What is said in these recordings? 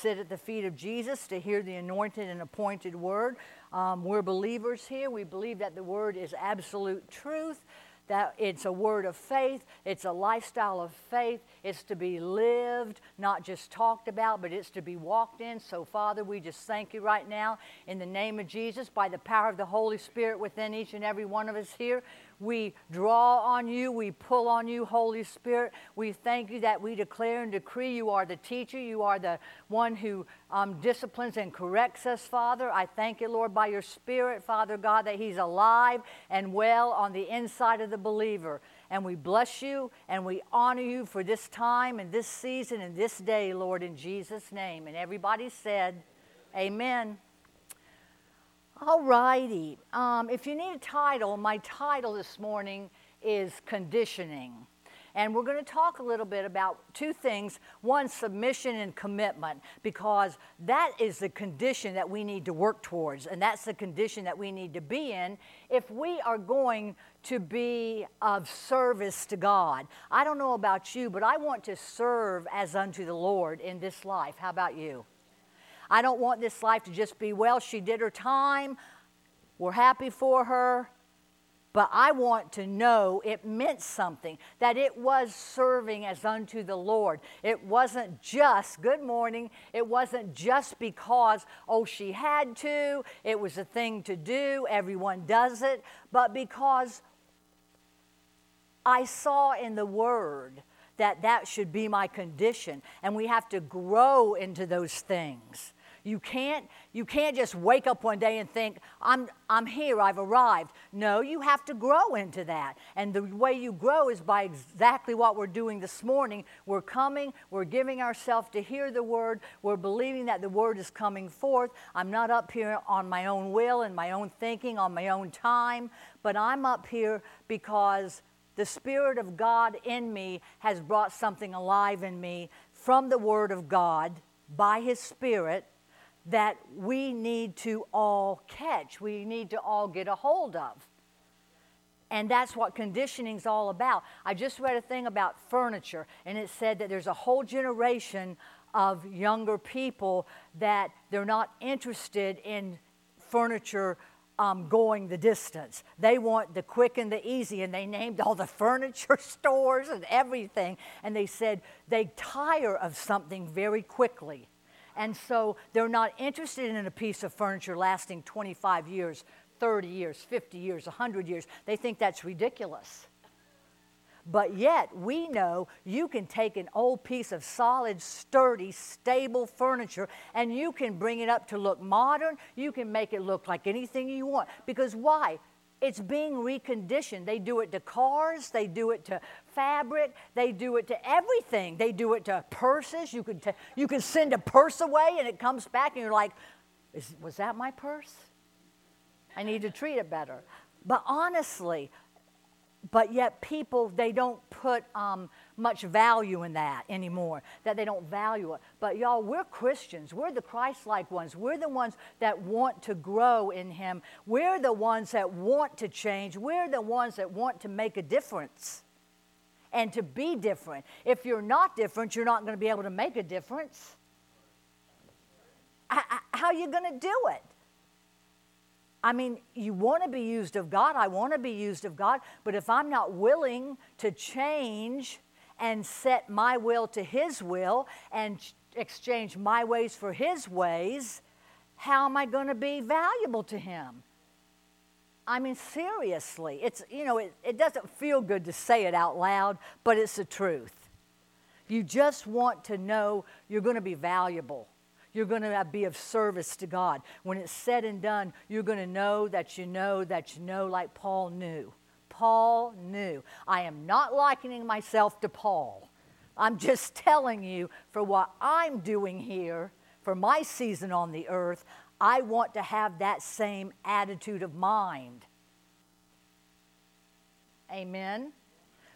sit at the feet of Jesus to hear the anointed and appointed word. Um, we're believers here. We believe that the word is absolute truth, that it's a word of faith, it's a lifestyle of faith, it's to be lived, not just talked about, but it's to be walked in. So, Father, we just thank you right now in the name of Jesus, by the power of the Holy Spirit within each and every one of us here. We draw on you. We pull on you, Holy Spirit. We thank you that we declare and decree you are the teacher. You are the one who um, disciplines and corrects us, Father. I thank you, Lord, by your Spirit, Father God, that He's alive and well on the inside of the believer. And we bless you and we honor you for this time and this season and this day, Lord, in Jesus' name. And everybody said, Amen. All righty. Um, if you need a title, my title this morning is Conditioning. And we're going to talk a little bit about two things one, submission and commitment, because that is the condition that we need to work towards, and that's the condition that we need to be in if we are going to be of service to God. I don't know about you, but I want to serve as unto the Lord in this life. How about you? I don't want this life to just be, well, she did her time, we're happy for her, but I want to know it meant something, that it was serving as unto the Lord. It wasn't just, good morning, it wasn't just because, oh, she had to, it was a thing to do, everyone does it, but because I saw in the Word that that should be my condition, and we have to grow into those things. You can't, you can't just wake up one day and think, I'm, I'm here, I've arrived. No, you have to grow into that. And the way you grow is by exactly what we're doing this morning. We're coming, we're giving ourselves to hear the word, we're believing that the word is coming forth. I'm not up here on my own will and my own thinking, on my own time, but I'm up here because the Spirit of God in me has brought something alive in me from the Word of God by His Spirit that we need to all catch, we need to all get a hold of. And that's what conditioning is all about. I just read a thing about furniture, and it said that there's a whole generation of younger people that they're not interested in furniture um, going the distance. They want the quick and the easy, and they named all the furniture stores and everything. And they said they tire of something very quickly. And so they're not interested in a piece of furniture lasting 25 years, 30 years, 50 years, 100 years. They think that's ridiculous. But yet, we know you can take an old piece of solid, sturdy, stable furniture and you can bring it up to look modern. You can make it look like anything you want. Because why? It's being reconditioned. They do it to cars, they do it to fabric, they do it to everything. They do it to purses. You can, t- you can send a purse away and it comes back and you're like, was that my purse? I need to treat it better. But honestly, but yet people, they don't put um, much value in that anymore, that they don't value it. But y'all, we're Christians. We're the Christ like ones. We're the ones that want to grow in Him. We're the ones that want to change. We're the ones that want to make a difference and to be different. If you're not different, you're not going to be able to make a difference. How are you going to do it? I mean, you want to be used of God. I want to be used of God. But if I'm not willing to change and set my will to His will and exchange my ways for His ways, how am I going to be valuable to Him? I mean, seriously, it's, you know, it, it doesn't feel good to say it out loud, but it's the truth. You just want to know you're going to be valuable. You're going to be of service to God. When it's said and done, you're going to know that you know that you know, like Paul knew. Paul knew. I am not likening myself to Paul. I'm just telling you for what I'm doing here, for my season on the earth, I want to have that same attitude of mind. Amen.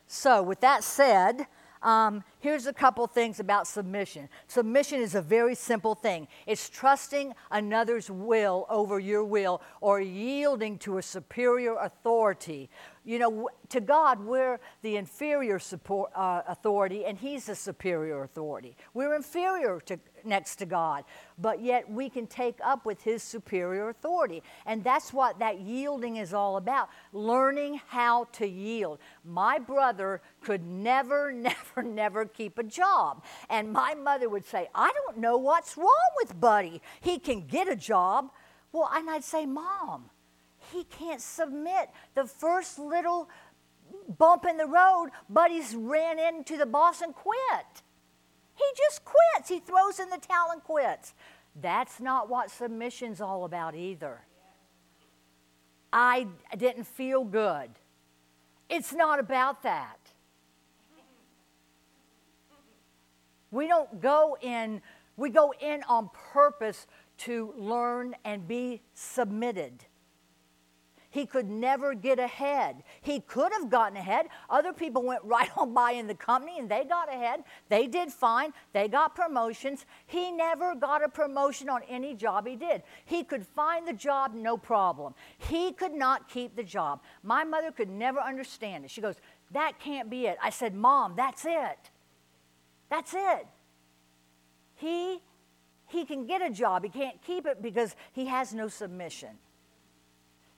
So, with that said, um, Here's a couple things about submission. Submission is a very simple thing. It's trusting another's will over your will or yielding to a superior authority you know, to God, we're the inferior support, uh, authority, and He's the superior authority. We're inferior to, next to God, but yet we can take up with His superior authority. And that's what that yielding is all about learning how to yield. My brother could never, never, never keep a job. And my mother would say, I don't know what's wrong with Buddy. He can get a job. Well, and I'd say, Mom, he can't submit. The first little bump in the road, but he's ran into the boss and quit. He just quits. He throws in the towel and quits. That's not what submission's all about either. I didn't feel good. It's not about that. We don't go in, we go in on purpose to learn and be submitted. He could never get ahead. He could have gotten ahead. Other people went right on by in the company and they got ahead. They did fine. They got promotions. He never got a promotion on any job he did. He could find the job, no problem. He could not keep the job. My mother could never understand it. She goes, That can't be it. I said, Mom, that's it. That's it. He he can get a job. He can't keep it because he has no submission.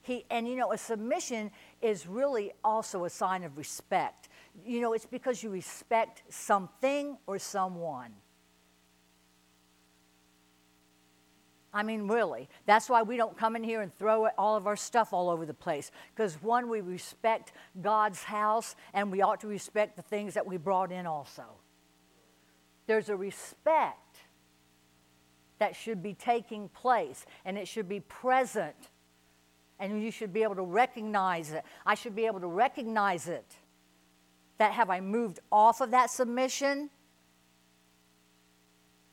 He, and you know, a submission is really also a sign of respect. You know, it's because you respect something or someone. I mean, really. That's why we don't come in here and throw all of our stuff all over the place. Because, one, we respect God's house, and we ought to respect the things that we brought in also. There's a respect that should be taking place, and it should be present and you should be able to recognize it. I should be able to recognize it. That have I moved off of that submission?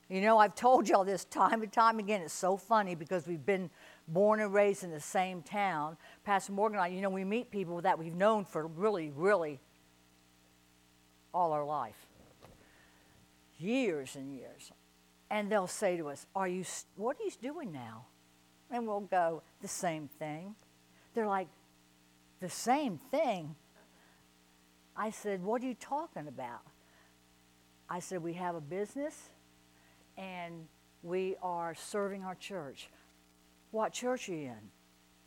You know, I've told y'all this time and time again. It's so funny because we've been born and raised in the same town. Pastor Morgan and I, you know, we meet people that we've known for really, really all our life years and years. And they'll say to us, Are you, what are you doing now? And we'll go, the same thing. They're like, the same thing? I said, what are you talking about? I said, we have a business and we are serving our church. What church are you in?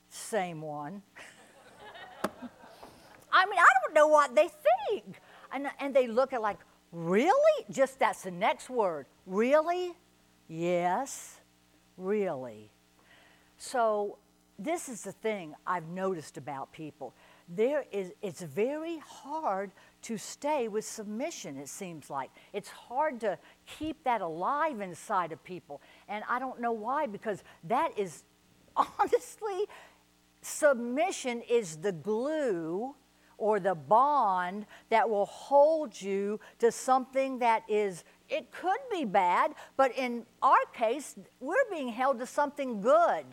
Same one. I mean, I don't know what they think. And, and they look at like, really? Just that's the next word. Really? Yes, really. So, this is the thing I've noticed about people. There is, it's very hard to stay with submission, it seems like. It's hard to keep that alive inside of people. And I don't know why, because that is honestly, submission is the glue or the bond that will hold you to something that is it could be bad, but in our case, we're being held to something good.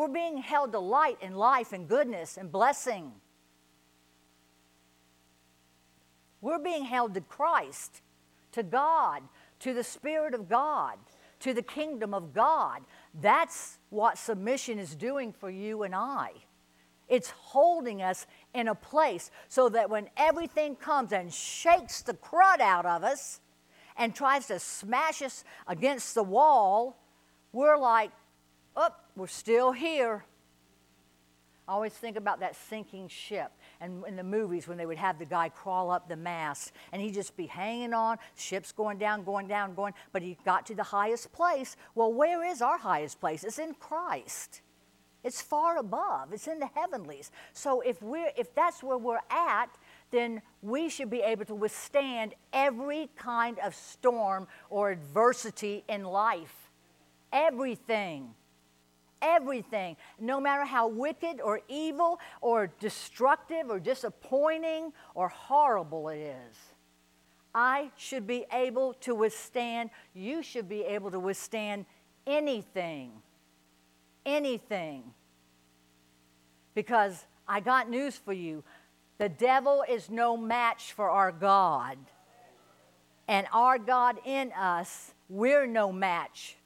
We're being held to light and life and goodness and blessing. We're being held to Christ, to God, to the Spirit of God, to the kingdom of God. That's what submission is doing for you and I. It's holding us in a place so that when everything comes and shakes the crud out of us and tries to smash us against the wall, we're like, oh, we're still here. I always think about that sinking ship and in the movies when they would have the guy crawl up the mast and he'd just be hanging on, ship's going down, going down, going, but he got to the highest place. Well, where is our highest place? It's in Christ. It's far above. It's in the heavenlies. So if we're if that's where we're at, then we should be able to withstand every kind of storm or adversity in life. Everything everything, no matter how wicked or evil or destructive or disappointing or horrible it is. I should be able to withstand, you should be able to withstand anything. Anything. Because I got news for you the devil is no match for our God. and our God in us, we're no match.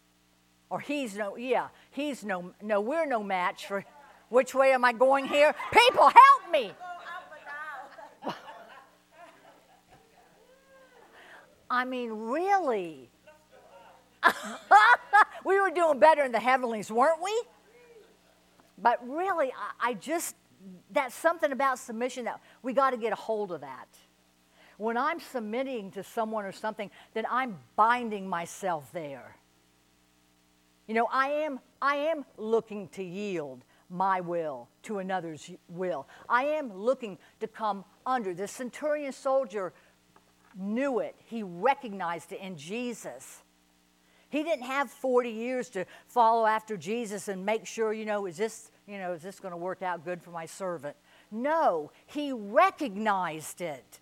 Or he's no, yeah, he's no, no, we're no match for, which way am I going here? People, help me. I mean, really? we were doing better in the heavenlies, weren't we? But really, I, I just, that's something about submission that we got to get a hold of that. When I'm submitting to someone or something, then I'm binding myself there. You know, I am, I am looking to yield my will to another's will. I am looking to come under. The centurion soldier knew it, he recognized it in Jesus. He didn't have 40 years to follow after Jesus and make sure, you know, is this, you know, is this going to work out good for my servant? No, he recognized it.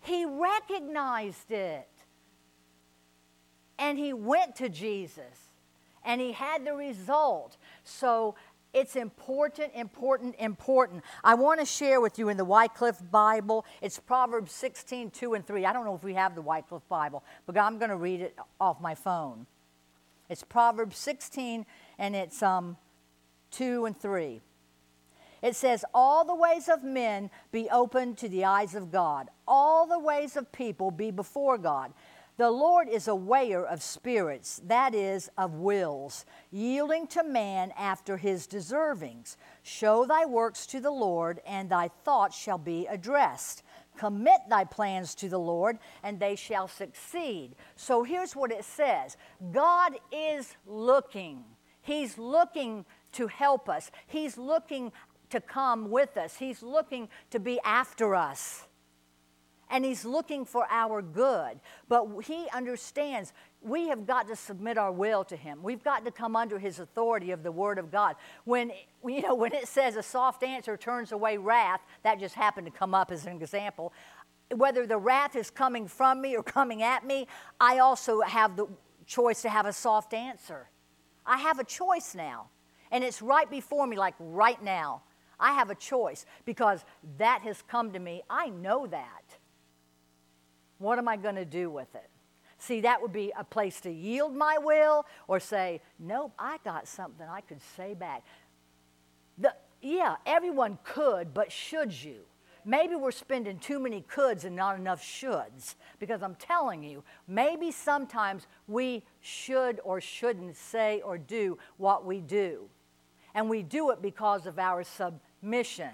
He recognized it. And he went to Jesus and he had the result. So it's important, important, important. I want to share with you in the Wycliffe Bible, it's Proverbs 16, 2 and 3. I don't know if we have the Wycliffe Bible, but I'm going to read it off my phone. It's Proverbs 16 and it's um, 2 and 3. It says, All the ways of men be open to the eyes of God, all the ways of people be before God. The Lord is a weigher of spirits, that is, of wills, yielding to man after his deservings. Show thy works to the Lord, and thy thoughts shall be addressed. Commit thy plans to the Lord, and they shall succeed. So here's what it says God is looking. He's looking to help us, He's looking to come with us, He's looking to be after us and He's looking for our good. But He understands we have got to submit our will to Him. We've got to come under His authority of the Word of God. When, you know, when it says a soft answer turns away wrath, that just happened to come up as an example. Whether the wrath is coming from me or coming at me, I also have the choice to have a soft answer. I have a choice now. And it's right before me, like right now. I have a choice because that has come to me. I know that. What am I going to do with it? See, that would be a place to yield my will or say, nope, I got something I could say back. The, yeah, everyone could, but should you? Maybe we're spending too many coulds and not enough shoulds because I'm telling you, maybe sometimes we should or shouldn't say or do what we do. And we do it because of our submission.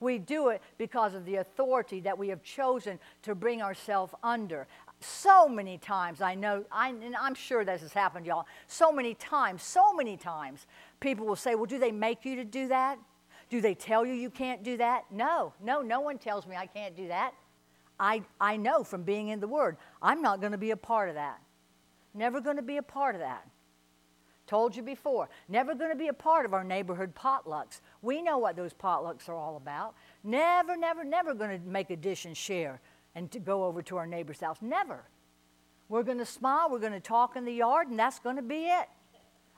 We do it because of the authority that we have chosen to bring ourselves under. So many times, I know, I, and I'm sure this has happened, y'all. So many times, so many times, people will say, Well, do they make you to do that? Do they tell you you can't do that? No, no, no one tells me I can't do that. I, I know from being in the Word, I'm not going to be a part of that. Never going to be a part of that. Told you before, never going to be a part of our neighborhood potlucks. We know what those potlucks are all about. Never, never, never going to make a dish and share and to go over to our neighbor's house. Never. We're going to smile, we're going to talk in the yard, and that's going to be it.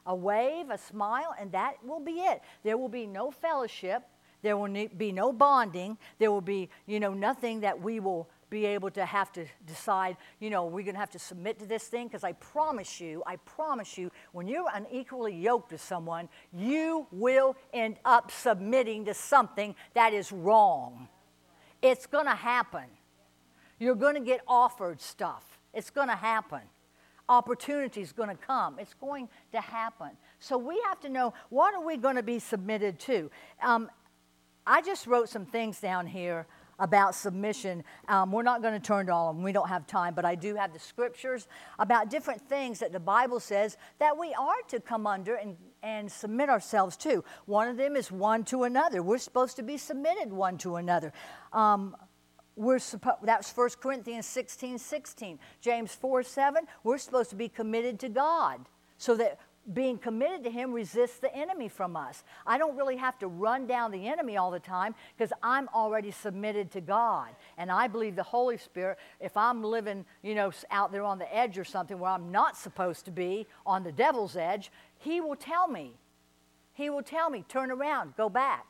A wave, a smile, and that will be it. There will be no fellowship. There will be no bonding. There will be, you know, nothing that we will be able to have to decide, you know, we're going to have to submit to this thing because I promise you, I promise you, when you're unequally yoked with someone, you will end up submitting to something that is wrong. It's going to happen. You're going to get offered stuff. It's going to happen. Opportunity is going to come. It's going to happen. So we have to know what are we going to be submitted to. Um, I just wrote some things down here about submission. Um, we're not going to turn to all of them, we don't have time, but I do have the scriptures about different things that the Bible says that we are to come under and, and submit ourselves to. One of them is one to another. We're supposed to be submitted one to another. Um, we're that's 1 Corinthians 16 16. James 4 7, we're supposed to be committed to God so that being committed to Him resists the enemy from us. I don't really have to run down the enemy all the time because I'm already submitted to God. And I believe the Holy Spirit, if I'm living, you know, out there on the edge or something where I'm not supposed to be on the devil's edge, He will tell me. He will tell me, turn around, go back.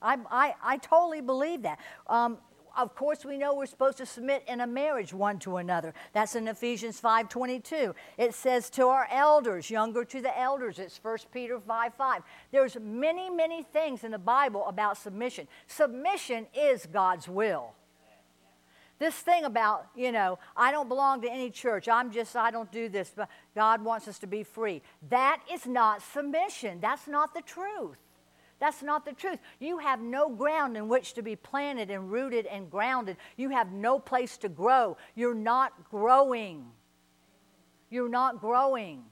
I, I, I totally believe that. Um, of course, we know we're supposed to submit in a marriage one to another. That's in Ephesians 5.22. It says to our elders, younger to the elders. It's 1 Peter 5, 5. There's many, many things in the Bible about submission. Submission is God's will. This thing about, you know, I don't belong to any church. I'm just, I don't do this. But God wants us to be free. That is not submission. That's not the truth. That's not the truth. You have no ground in which to be planted and rooted and grounded. You have no place to grow. You're not growing. You're not growing.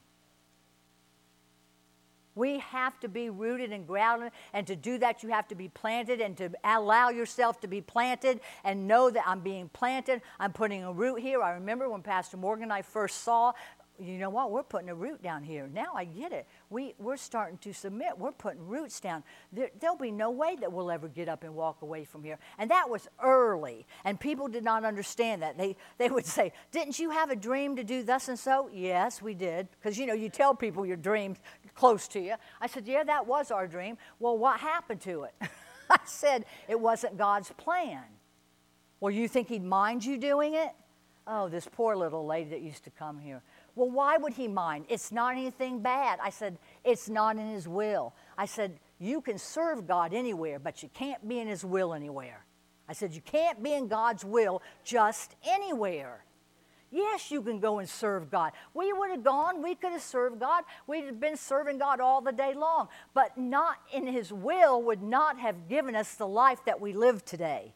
We have to be rooted and grounded, and to do that, you have to be planted and to allow yourself to be planted and know that I'm being planted. I'm putting a root here. I remember when Pastor Morgan and I first saw you know what? We're putting a root down here. Now I get it. We, we're starting to submit. We're putting roots down. There, there'll be no way that we'll ever get up and walk away from here. And that was early. And people did not understand that. They, they would say, Didn't you have a dream to do thus and so? Yes, we did. Because, you know, you tell people your dream's close to you. I said, Yeah, that was our dream. Well, what happened to it? I said, It wasn't God's plan. Well, you think He'd mind you doing it? Oh, this poor little lady that used to come here. Well, why would he mind? It's not anything bad. I said, It's not in his will. I said, You can serve God anywhere, but you can't be in his will anywhere. I said, You can't be in God's will just anywhere. Yes, you can go and serve God. We would have gone, we could have served God. We'd have been serving God all the day long, but not in His will would not have given us the life that we live today.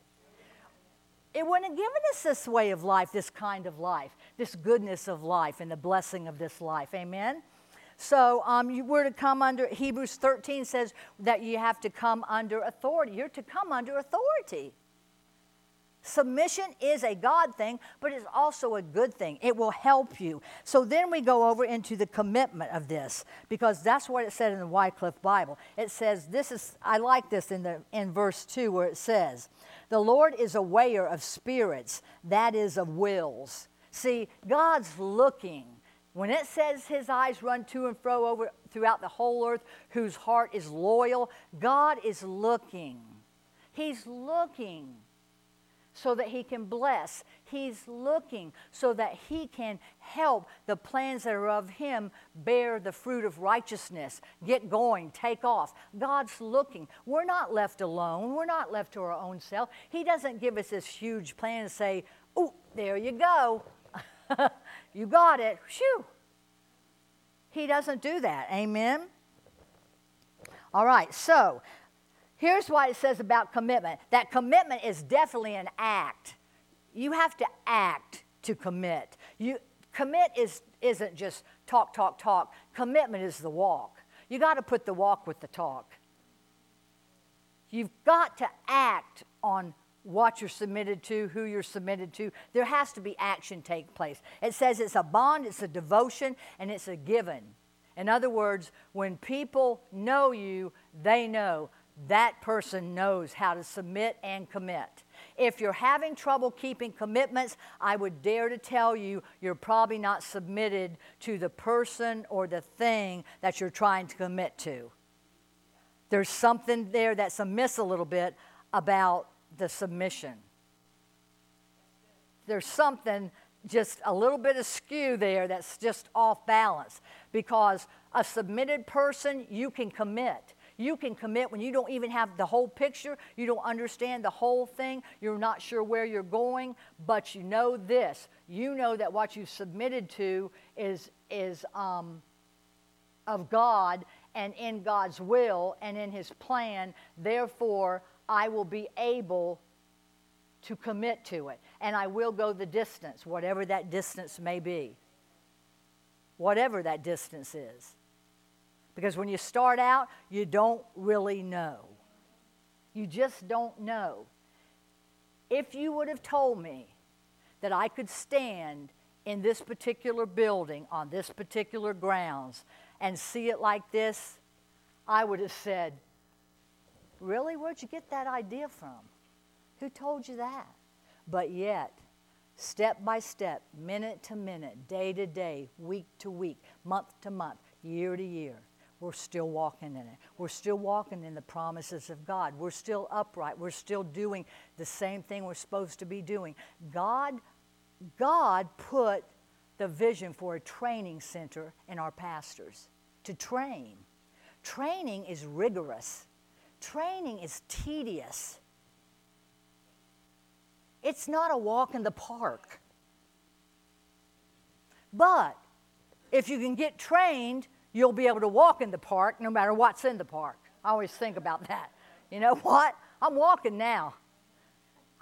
It wouldn't have given us this way of life, this kind of life, this goodness of life, and the blessing of this life. Amen? So um, you were to come under, Hebrews 13 says that you have to come under authority. You're to come under authority. Submission is a God thing, but it's also a good thing. It will help you. So then we go over into the commitment of this, because that's what it said in the Wycliffe Bible. It says, this is, I like this in, the, in verse 2 where it says, the Lord is a weigher of spirits, that is, of wills. See, God's looking. When it says his eyes run to and fro over throughout the whole earth, whose heart is loyal, God is looking. He's looking so that he can bless. He's looking so that he can help the plans that are of him bear the fruit of righteousness. Get going, take off. God's looking. We're not left alone. We're not left to our own self. He doesn't give us this huge plan and say, Oh, there you go. you got it. Shoo. He doesn't do that. Amen. All right, so Here's what it says about commitment that commitment is definitely an act. You have to act to commit. You, commit is, isn't just talk, talk, talk. Commitment is the walk. You got to put the walk with the talk. You've got to act on what you're submitted to, who you're submitted to. There has to be action take place. It says it's a bond, it's a devotion, and it's a given. In other words, when people know you, they know that person knows how to submit and commit. If you're having trouble keeping commitments, I would dare to tell you you're probably not submitted to the person or the thing that you're trying to commit to. There's something there that's amiss a little bit about the submission. There's something just a little bit askew there that's just off balance because a submitted person you can commit you can commit when you don't even have the whole picture, you don't understand the whole thing, you're not sure where you're going, but you know this. You know that what you've submitted to is, is um, of God and in God's will and in His plan. Therefore, I will be able to commit to it. And I will go the distance, whatever that distance may be. Whatever that distance is. Because when you start out, you don't really know. You just don't know. If you would have told me that I could stand in this particular building on this particular grounds and see it like this, I would have said, Really? Where'd you get that idea from? Who told you that? But yet, step by step, minute to minute, day to day, week to week, month to month, year to year, we're still walking in it. We're still walking in the promises of God. We're still upright. We're still doing the same thing we're supposed to be doing. God, God put the vision for a training center in our pastors to train. Training is rigorous. Training is tedious. It's not a walk in the park. But if you can get trained, you'll be able to walk in the park no matter what's in the park. I always think about that. You know what? I'm walking now.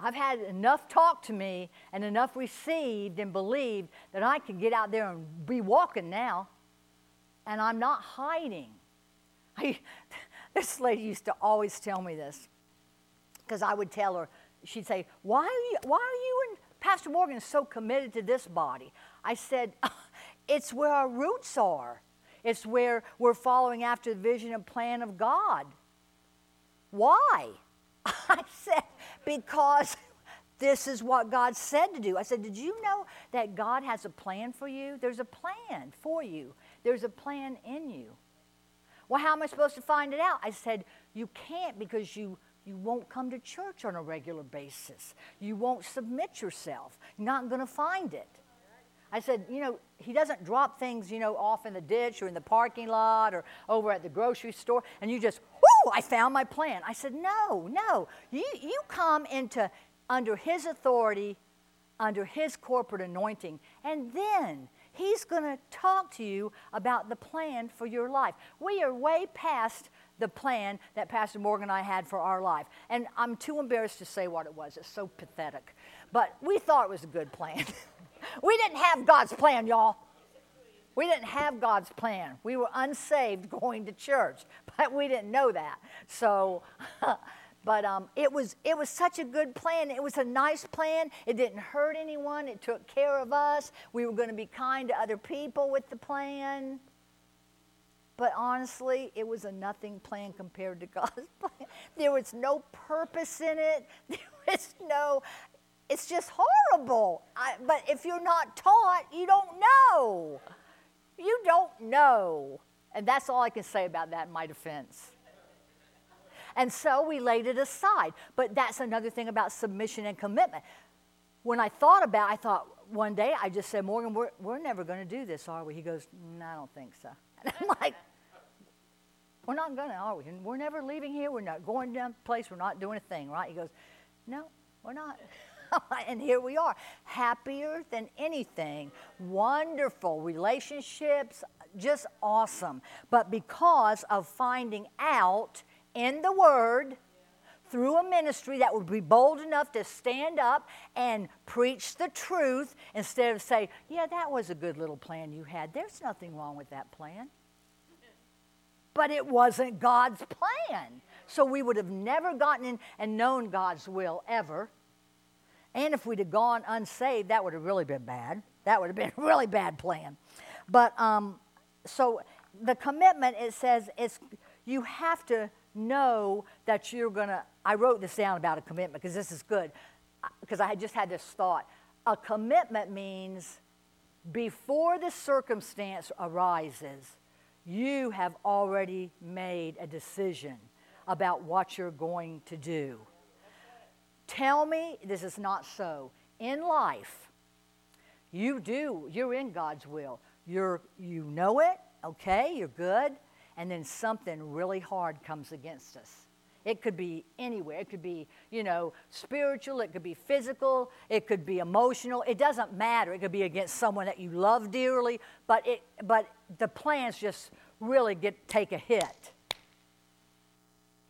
I've had enough talk to me and enough received and believed that I can get out there and be walking now. And I'm not hiding. I, this lady used to always tell me this because I would tell her, she'd say, why are, you, why are you and Pastor Morgan so committed to this body? I said, it's where our roots are. It's where we're following after the vision and plan of God. Why? I said, because this is what God said to do. I said, Did you know that God has a plan for you? There's a plan for you, there's a plan in you. Well, how am I supposed to find it out? I said, You can't because you. You won't come to church on a regular basis. You won't submit yourself. You're not going to find it. I said, you know, he doesn't drop things, you know, off in the ditch or in the parking lot or over at the grocery store, and you just, whoo, I found my plan. I said, no, no. You, you come into under his authority, under his corporate anointing, and then he's going to talk to you about the plan for your life. We are way past the plan that Pastor Morgan and I had for our life. And I'm too embarrassed to say what it was. It's so pathetic. But we thought it was a good plan. We didn't have God's plan, y'all. We didn't have God's plan. We were unsaved going to church, but we didn't know that. So, but um, it was it was such a good plan. It was a nice plan. It didn't hurt anyone. It took care of us. We were going to be kind to other people with the plan. But honestly, it was a nothing plan compared to God's plan. There was no purpose in it. There was no, it's just horrible. I, but if you're not taught, you don't know. You don't know. And that's all I can say about that in my defense. And so we laid it aside. But that's another thing about submission and commitment. When I thought about it, I thought one day, I just said, Morgan, we're, we're never going to do this, are we? He goes, no, I don't think so. And I'm like, we're not going to, are we? And we're never leaving here. We're not going down a place. We're not doing a thing, right? He goes, no, we're not. and here we are, happier than anything. Wonderful relationships, just awesome. But because of finding out in the Word, through a ministry that would be bold enough to stand up and preach the truth instead of say, Yeah, that was a good little plan you had. There's nothing wrong with that plan. But it wasn't God's plan. So we would have never gotten in and known God's will ever. And if we'd have gone unsaved, that would have really been bad. That would have been a really bad plan. But um, so the commitment, it says, it's, you have to know that you're going to. I wrote this down about a commitment because this is good, because I had just had this thought. A commitment means before the circumstance arises, you have already made a decision about what you're going to do. Tell me this is not so. In life, you do, you're in God's will. You're, you know it, okay, you're good, and then something really hard comes against us. It could be anywhere. It could be, you know, spiritual. It could be physical. It could be emotional. It doesn't matter. It could be against someone that you love dearly. But it, but the plans just really get take a hit.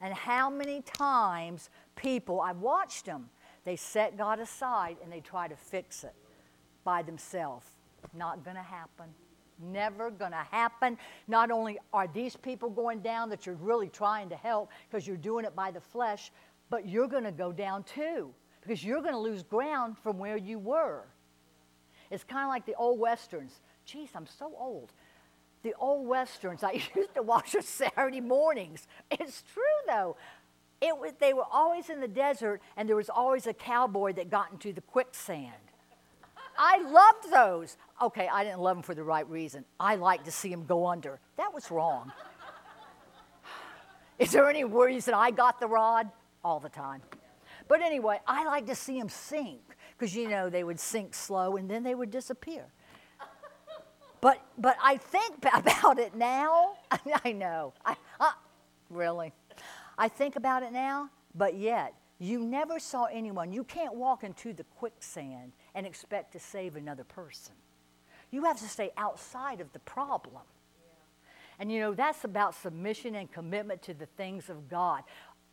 And how many times people, I've watched them, they set God aside and they try to fix it by themselves. Not going to happen. Never going to happen. Not only are these people going down that you're really trying to help because you're doing it by the flesh, but you're going to go down too because you're going to lose ground from where you were. It's kind of like the old westerns. Geez, I'm so old. The old westerns I used to watch on Saturday mornings. It's true though it was, they were always in the desert, and there was always a cowboy that got into the quicksand. I loved those. Okay, I didn't love them for the right reason. I liked to see them go under. That was wrong. Is there any said, I got the rod? All the time. But anyway, I like to see them sink because you know they would sink slow and then they would disappear. But, but I think about it now. I know. I, uh, really. I think about it now, but yet, you never saw anyone. You can't walk into the quicksand and expect to save another person. You have to stay outside of the problem. And you know, that's about submission and commitment to the things of God.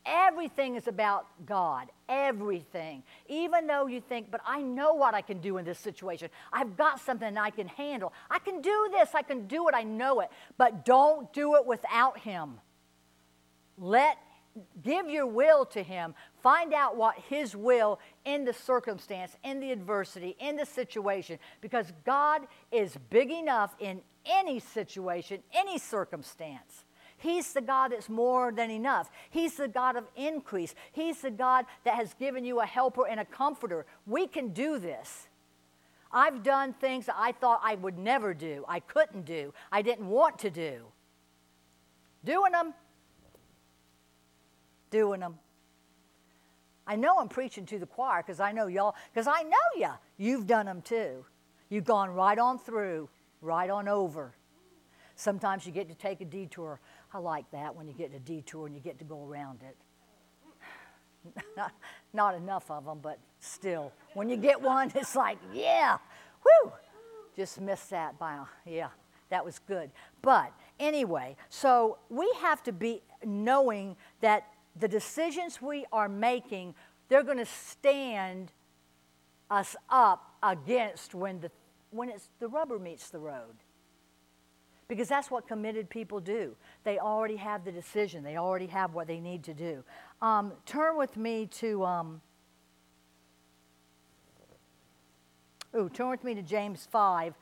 Everything is about God. Everything. Even though you think, but I know what I can do in this situation. I've got something I can handle. I can do this. I can do it. I know it. But don't do it without Him. Let give your will to him find out what his will in the circumstance in the adversity in the situation because god is big enough in any situation any circumstance He's the God that's more than enough. He's the God of increase. He's the God that has given you a helper and a comforter. We can do this. I've done things that I thought I would never do, I couldn't do, I didn't want to do. Doing them. Doing them. I know I'm preaching to the choir because I know y'all, because I know you. You've done them too. You've gone right on through, right on over. Sometimes you get to take a detour. I like that when you get a detour and you get to go around it. not, enough of them, but still. When you get one, it's like, yeah, whoo, just missed that by, yeah, that was good. But anyway, so we have to be knowing that the decisions we are making, they're going to stand us up against when the, when it's, the rubber meets the road. Because that's what committed people do. They already have the decision, they already have what they need to do. Um, turn with me to. Um, ooh, turn with me to James 5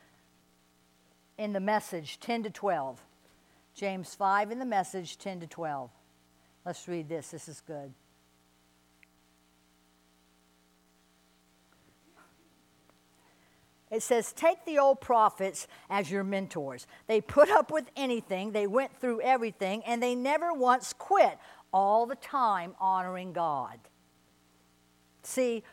in the message 10 to 12. James 5 in the message 10 to 12. Let's read this. This is good. It says, Take the old prophets as your mentors. They put up with anything, they went through everything, and they never once quit, all the time honoring God. See,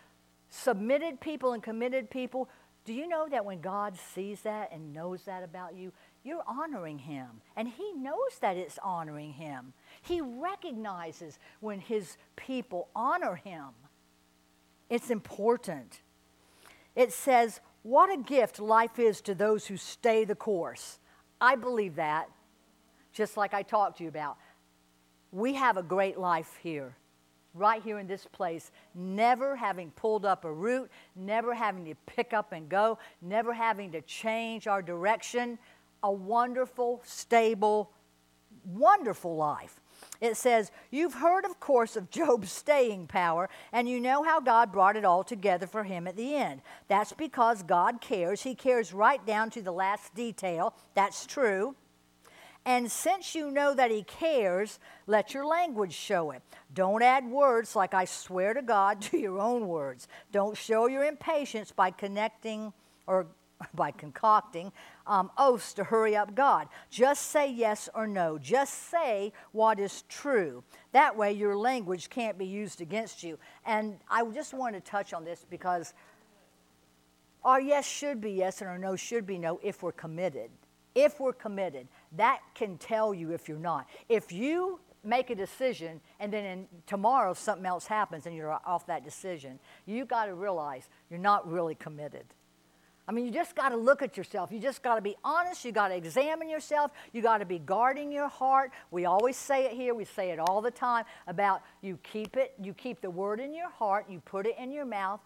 submitted people and committed people, do you know that when God sees that and knows that about you, you're honoring Him? And He knows that it's honoring Him. He recognizes when His people honor Him. It's important. It says, what a gift life is to those who stay the course. I believe that, just like I talked to you about. We have a great life here, right here in this place, never having pulled up a root, never having to pick up and go, never having to change our direction. A wonderful, stable, wonderful life. It says, You've heard, of course, of Job's staying power, and you know how God brought it all together for him at the end. That's because God cares. He cares right down to the last detail. That's true. And since you know that He cares, let your language show it. Don't add words like I swear to God to your own words. Don't show your impatience by connecting or by concocting um, oaths to hurry up God. Just say yes or no. Just say what is true. That way, your language can't be used against you. And I just want to touch on this because our yes should be yes and our no should be no if we're committed. If we're committed, that can tell you if you're not. If you make a decision and then in, tomorrow something else happens and you're off that decision, you got to realize you're not really committed. I mean, you just got to look at yourself. You just got to be honest. You got to examine yourself. You got to be guarding your heart. We always say it here. We say it all the time about you keep it, you keep the word in your heart, you put it in your mouth,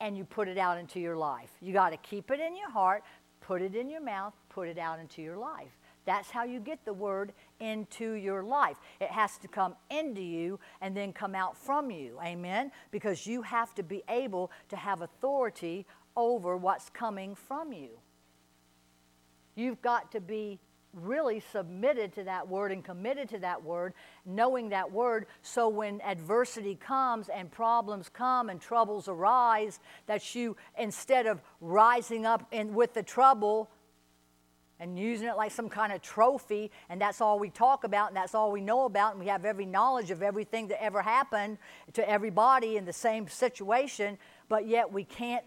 and you put it out into your life. You got to keep it in your heart, put it in your mouth, put it out into your life. That's how you get the word into your life. It has to come into you and then come out from you. Amen? Because you have to be able to have authority over what's coming from you. You've got to be really submitted to that word and committed to that word, knowing that word, so when adversity comes and problems come and troubles arise, that you, instead of rising up in, with the trouble and using it like some kind of trophy, and that's all we talk about, and that's all we know about, and we have every knowledge of everything that ever happened to everybody in the same situation, but yet we can't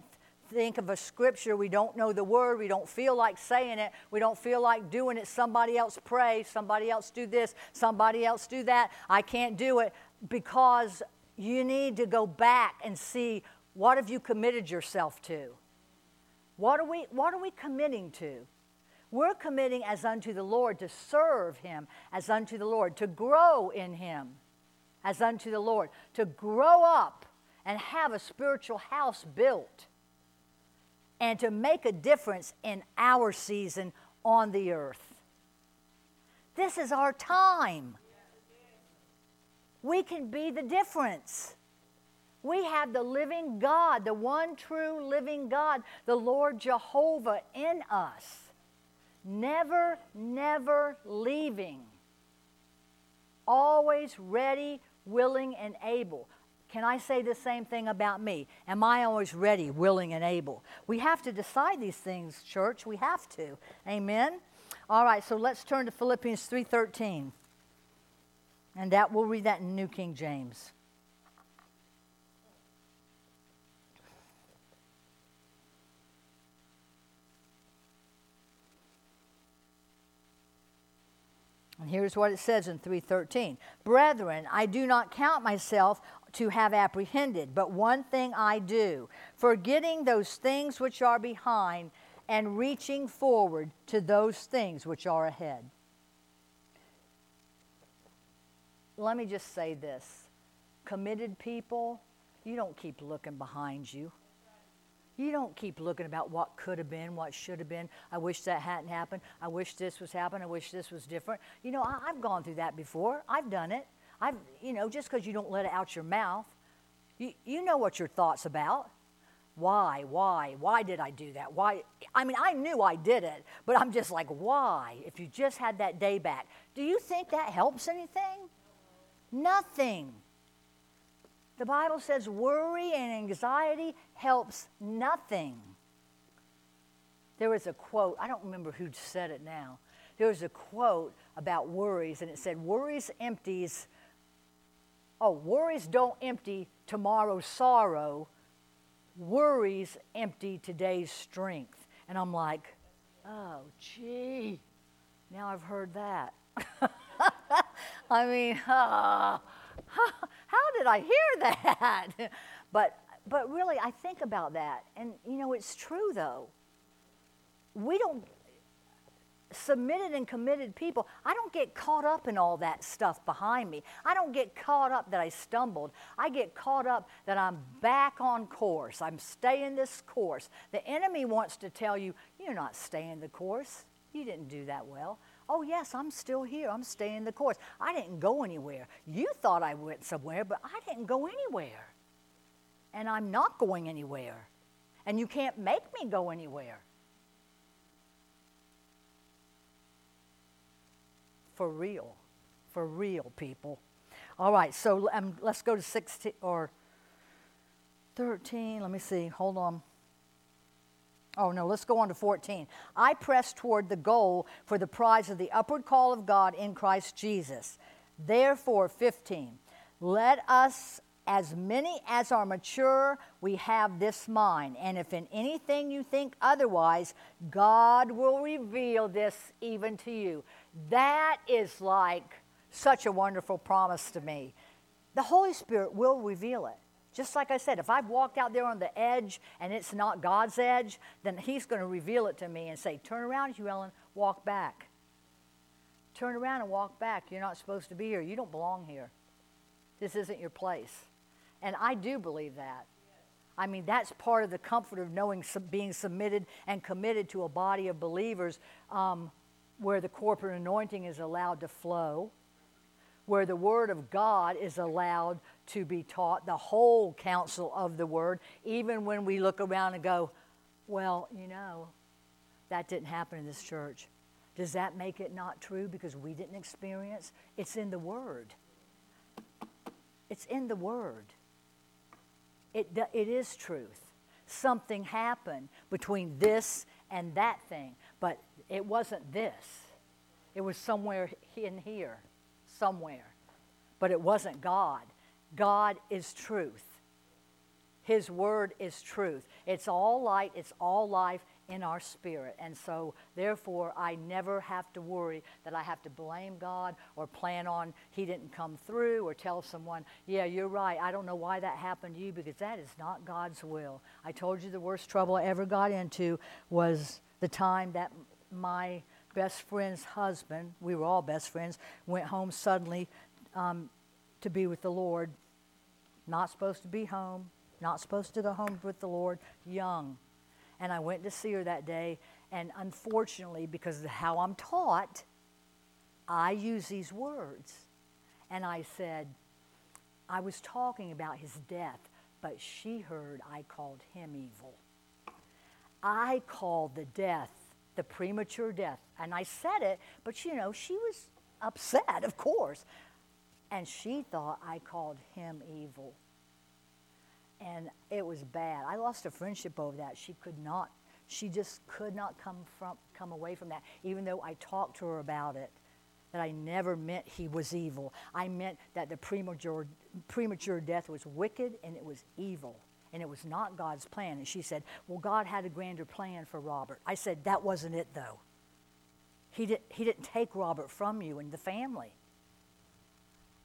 think of a scripture, we don't know the word, we don't feel like saying it, we don't feel like doing it. Somebody else pray, somebody else do this, somebody else do that. I can't do it because you need to go back and see what have you committed yourself to? What are we, what are we committing to? We're committing as unto the Lord to serve Him as unto the Lord, to grow in Him as unto the Lord, to grow up and have a spiritual house built and to make a difference in our season on the earth. This is our time. We can be the difference. We have the living God, the one true living God, the Lord Jehovah in us. Never, never leaving. Always ready, willing, and able. Can I say the same thing about me? Am I always ready, willing, and able? We have to decide these things, church. We have to. Amen. All right, so let's turn to Philippians 3:13. And that we'll read that in New King James. And here's what it says in 3:13. Brethren, I do not count myself to have apprehended. But one thing I do, forgetting those things which are behind and reaching forward to those things which are ahead. Let me just say this committed people, you don't keep looking behind you. You don't keep looking about what could have been, what should have been. I wish that hadn't happened. I wish this was happened. I wish this was different. You know, I, have gone through that before. I've done it. I've, you know, just because you don't let it out your mouth, you, you know what your thoughts about. Why, why, why did I do that? Why? I mean, I knew I did it, but I'm just like, why? If you just had that day back, do you think that helps anything? Nothing. The Bible says worry and anxiety helps nothing. There was a quote, I don't remember who said it now. There was a quote about worries, and it said, Worries empties Oh, worries don't empty tomorrow's sorrow. Worries empty today's strength. And I'm like, oh, gee, now I've heard that. I mean, uh, how did I hear that? but, but really, I think about that. And, you know, it's true, though. We don't submitted and committed people, I don't get caught up in all that stuff behind me. I don't get caught up that I stumbled. I get caught up that I'm back on course. I'm staying this course. The enemy wants to tell you, you're not staying the course. You didn't do that well. Oh, yes, I'm still here. I'm staying the course. I didn't go anywhere. You thought I went somewhere, but I didn't go anywhere. And I'm not going anywhere. And you can't make me go anywhere. For real. For real, people. All right, so um, let's go to 16 or 13. Let me see. Hold on. Oh, no, let's go on to 14. I press toward the goal for the prize of the upward call of God in Christ Jesus. Therefore, 15. Let us, as many as are mature, we have this mind. And if in anything you think otherwise, God will reveal this even to you. That is like such a wonderful promise to me. The Holy Spirit will reveal it. Just like I said, if I've walked out there on the edge and it's not God's edge, then He's going to reveal it to me and say, Turn around, Hugh Ellen, walk back. Turn around and walk back. You're not supposed to be here. You don't belong here. This isn't your place. And I do believe that. I mean, that's part of the comfort of knowing, being submitted and committed to a body of believers. Um, where the corporate anointing is allowed to flow, where the Word of God is allowed to be taught, the whole counsel of the Word, even when we look around and go, well, you know, that didn't happen in this church. Does that make it not true because we didn't experience? It's in the Word. It's in the Word. It, it is truth. Something happened between this and that thing. But it wasn't this. It was somewhere in here, somewhere. But it wasn't God. God is truth. His word is truth. It's all light, it's all life in our spirit. And so, therefore, I never have to worry that I have to blame God or plan on He didn't come through or tell someone, yeah, you're right. I don't know why that happened to you because that is not God's will. I told you the worst trouble I ever got into was the time that my best friend's husband, we were all best friends, went home suddenly um, to be with the Lord. Not supposed to be home, not supposed to go home with the Lord, young. And I went to see her that day, and unfortunately, because of how I'm taught, I use these words. And I said, I was talking about his death, but she heard I called him evil. I called the death the premature death. And I said it, but you know, she was upset, of course. And she thought I called him evil. And it was bad. I lost a friendship over that. She could not, she just could not come from come away from that, even though I talked to her about it. That I never meant he was evil. I meant that the premature, premature death was wicked and it was evil and it was not God's plan. And she said, Well, God had a grander plan for Robert. I said, That wasn't it, though. He, did, he didn't take Robert from you and the family.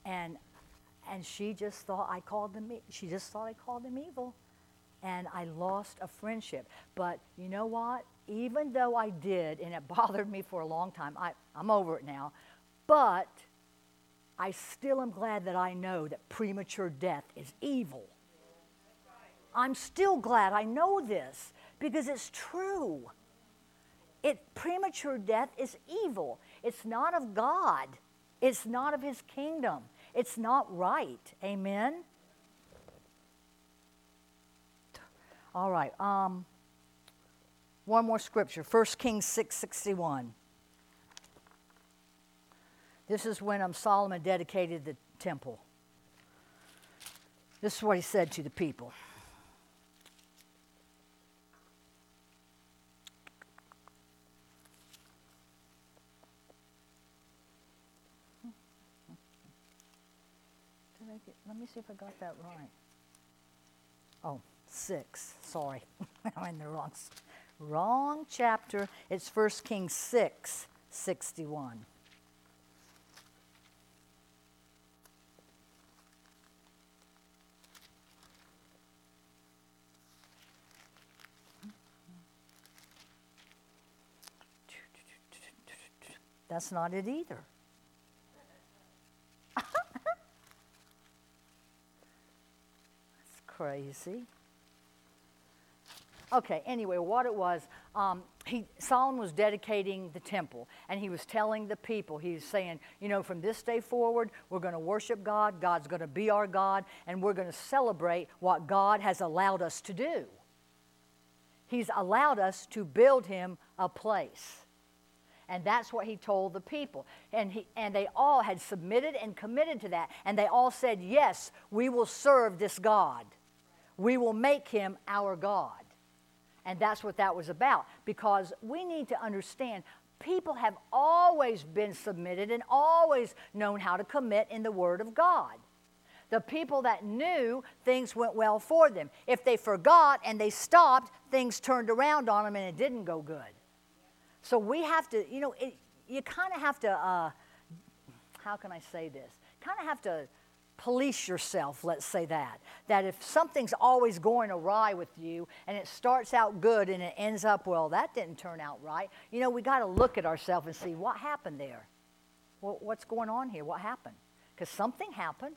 And, and she just thought I called them, she just thought I called them evil. And I lost a friendship. But you know what? Even though I did, and it bothered me for a long time, I, I'm over it now, but I still am glad that I know that premature death is evil. I'm still glad I know this because it's true. It premature death is evil. It's not of God. It's not of his kingdom. It's not right. Amen. All right. Um, one more scripture. 1 Kings 6:61. This is when um, Solomon dedicated the temple. This is what he said to the people. Let me see if I got that right. Oh, six. Sorry. I'm in the wrong, wrong chapter. It's 1 Kings 6, 61. That's not it either. Crazy. Okay, anyway, what it was, um, he, Solomon was dedicating the temple, and he was telling the people, he was saying, you know, from this day forward, we're going to worship God, God's going to be our God, and we're going to celebrate what God has allowed us to do. He's allowed us to build him a place. And that's what he told the people. And, he, and they all had submitted and committed to that. And they all said, Yes, we will serve this God we will make him our God. And that's what that was about because we need to understand people have always been submitted and always known how to commit in the Word of God. The people that knew things went well for them. If they forgot and they stopped, things turned around on them and it didn't go good. So we have to, you know, it, you kind of have to, uh, how can I say this? Kind of have to police yourself, let's say that. That if something's always going awry with you and it starts out good and it ends up, well, that didn't turn out right, you know, we got to look at ourselves and see what happened there. Well, what's going on here? What happened? Because something happened.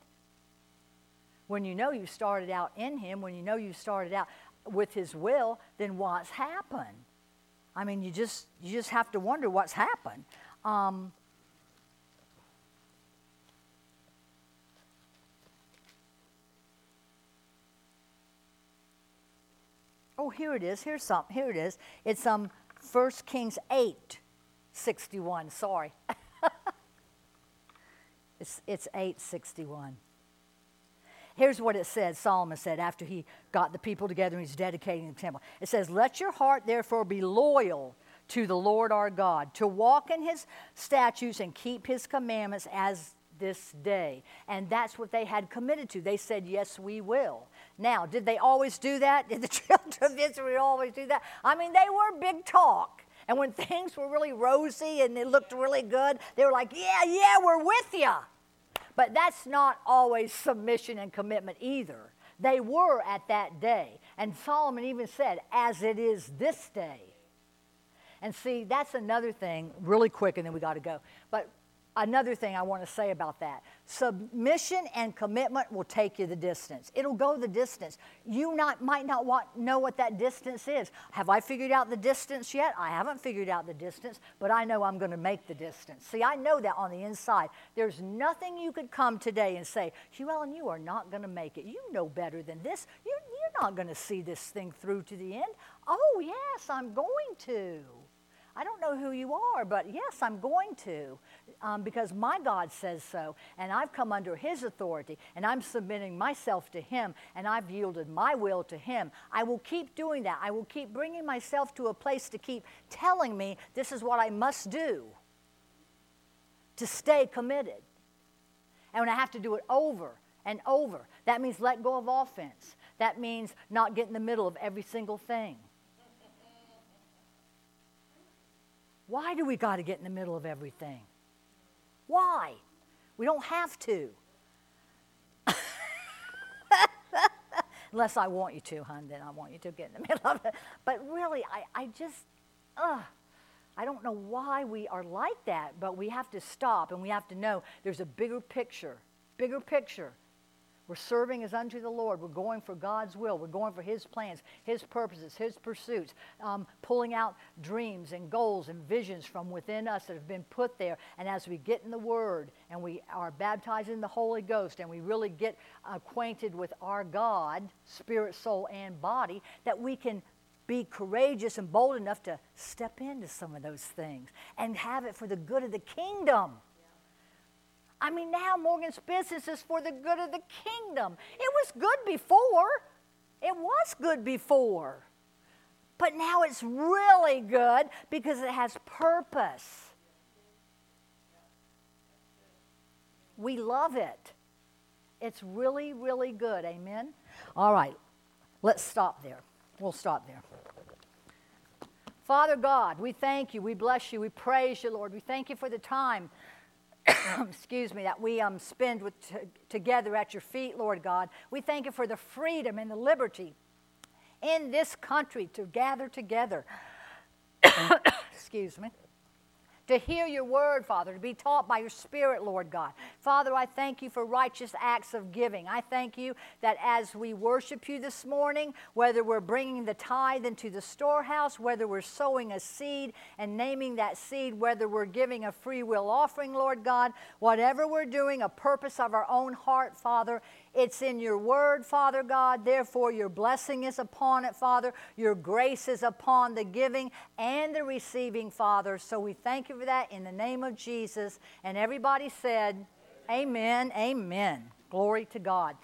When you know you started out in Him, when you know you started out with His will, then what's happened? I mean, you just you just have to wonder what's happened. Um, Oh, here it is. Here's some. Here it is. It's um 1 Kings 8, 61. Sorry. it's, it's 861. Here's what it says Solomon said after he got the people together and he's dedicating the temple. It says, Let your heart therefore be loyal to the Lord our God, to walk in his statutes and keep his commandments as this day. And that's what they had committed to. They said, Yes, we will. Now, did they always do that? Did the children of Israel always do that? I mean, they were big talk. And when things were really rosy and they looked really good, they were like, Yeah, yeah, we're with you. But that's not always submission and commitment either. They were at that day. And Solomon even said, As it is this day. And see, that's another thing, really quick, and then we got to go. But another thing I want to say about that submission and commitment will take you the distance. It'll go the distance. You not, might not want, know what that distance is. Have I figured out the distance yet? I haven't figured out the distance, but I know I'm going to make the distance. See, I know that on the inside. There's nothing you could come today and say, Hugh Ellen, you are not going to make it. You know better than this. You're, you're not going to see this thing through to the end. Oh, yes, I'm going to. I don't know who you are, but yes, I'm going to um, because my God says so. And I've come under His authority and I'm submitting myself to Him and I've yielded my will to Him. I will keep doing that. I will keep bringing myself to a place to keep telling me this is what I must do to stay committed. And when I have to do it over and over, that means let go of offense. That means not get in the middle of every single thing. Why do we got to get in the middle of everything? Why? We don't have to. Unless I want you to, hon, then I want you to get in the middle of it. But really, I, I just, ugh. I don't know why we are like that, but we have to stop and we have to know there's a bigger picture, bigger picture we're serving as unto the Lord. We're going for God's will. We're going for His plans, His purposes, His pursuits, um, pulling out dreams and goals and visions from within us that have been put there. And as we get in the Word and we are baptized in the Holy Ghost and we really get acquainted with our God, spirit, soul, and body, that we can be courageous and bold enough to step into some of those things and have it for the good of the kingdom. I mean, now Morgan's business is for the good of the kingdom. It was good before. It was good before. But now it's really good because it has purpose. We love it. It's really, really good. Amen? All right, let's stop there. We'll stop there. Father God, we thank you. We bless you. We praise you, Lord. We thank you for the time excuse me, that we um, spend with t- together at your feet, Lord God. We thank you for the freedom and the liberty in this country to gather together. excuse me to hear your word, Father, to be taught by your Spirit, Lord God. Father, I thank you for righteous acts of giving. I thank you that as we worship you this morning, whether we're bringing the tithe into the storehouse, whether we're sowing a seed and naming that seed, whether we're giving a free will offering, Lord God, whatever we're doing, a purpose of our own heart, Father, it's in your word, Father God. Therefore, your blessing is upon it, Father. Your grace is upon the giving and the receiving, Father. So we thank you for that in the name of Jesus. And everybody said, Amen, amen. Glory to God.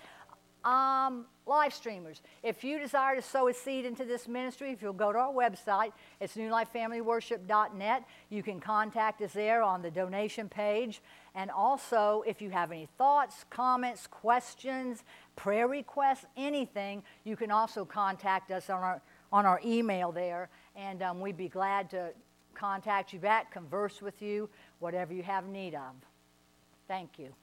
Um, live streamers, if you desire to sow a seed into this ministry, if you'll go to our website, it's newlifefamilyworship.net. You can contact us there on the donation page. And also, if you have any thoughts, comments, questions, prayer requests, anything, you can also contact us on our, on our email there. And um, we'd be glad to contact you back, converse with you, whatever you have need of. Thank you.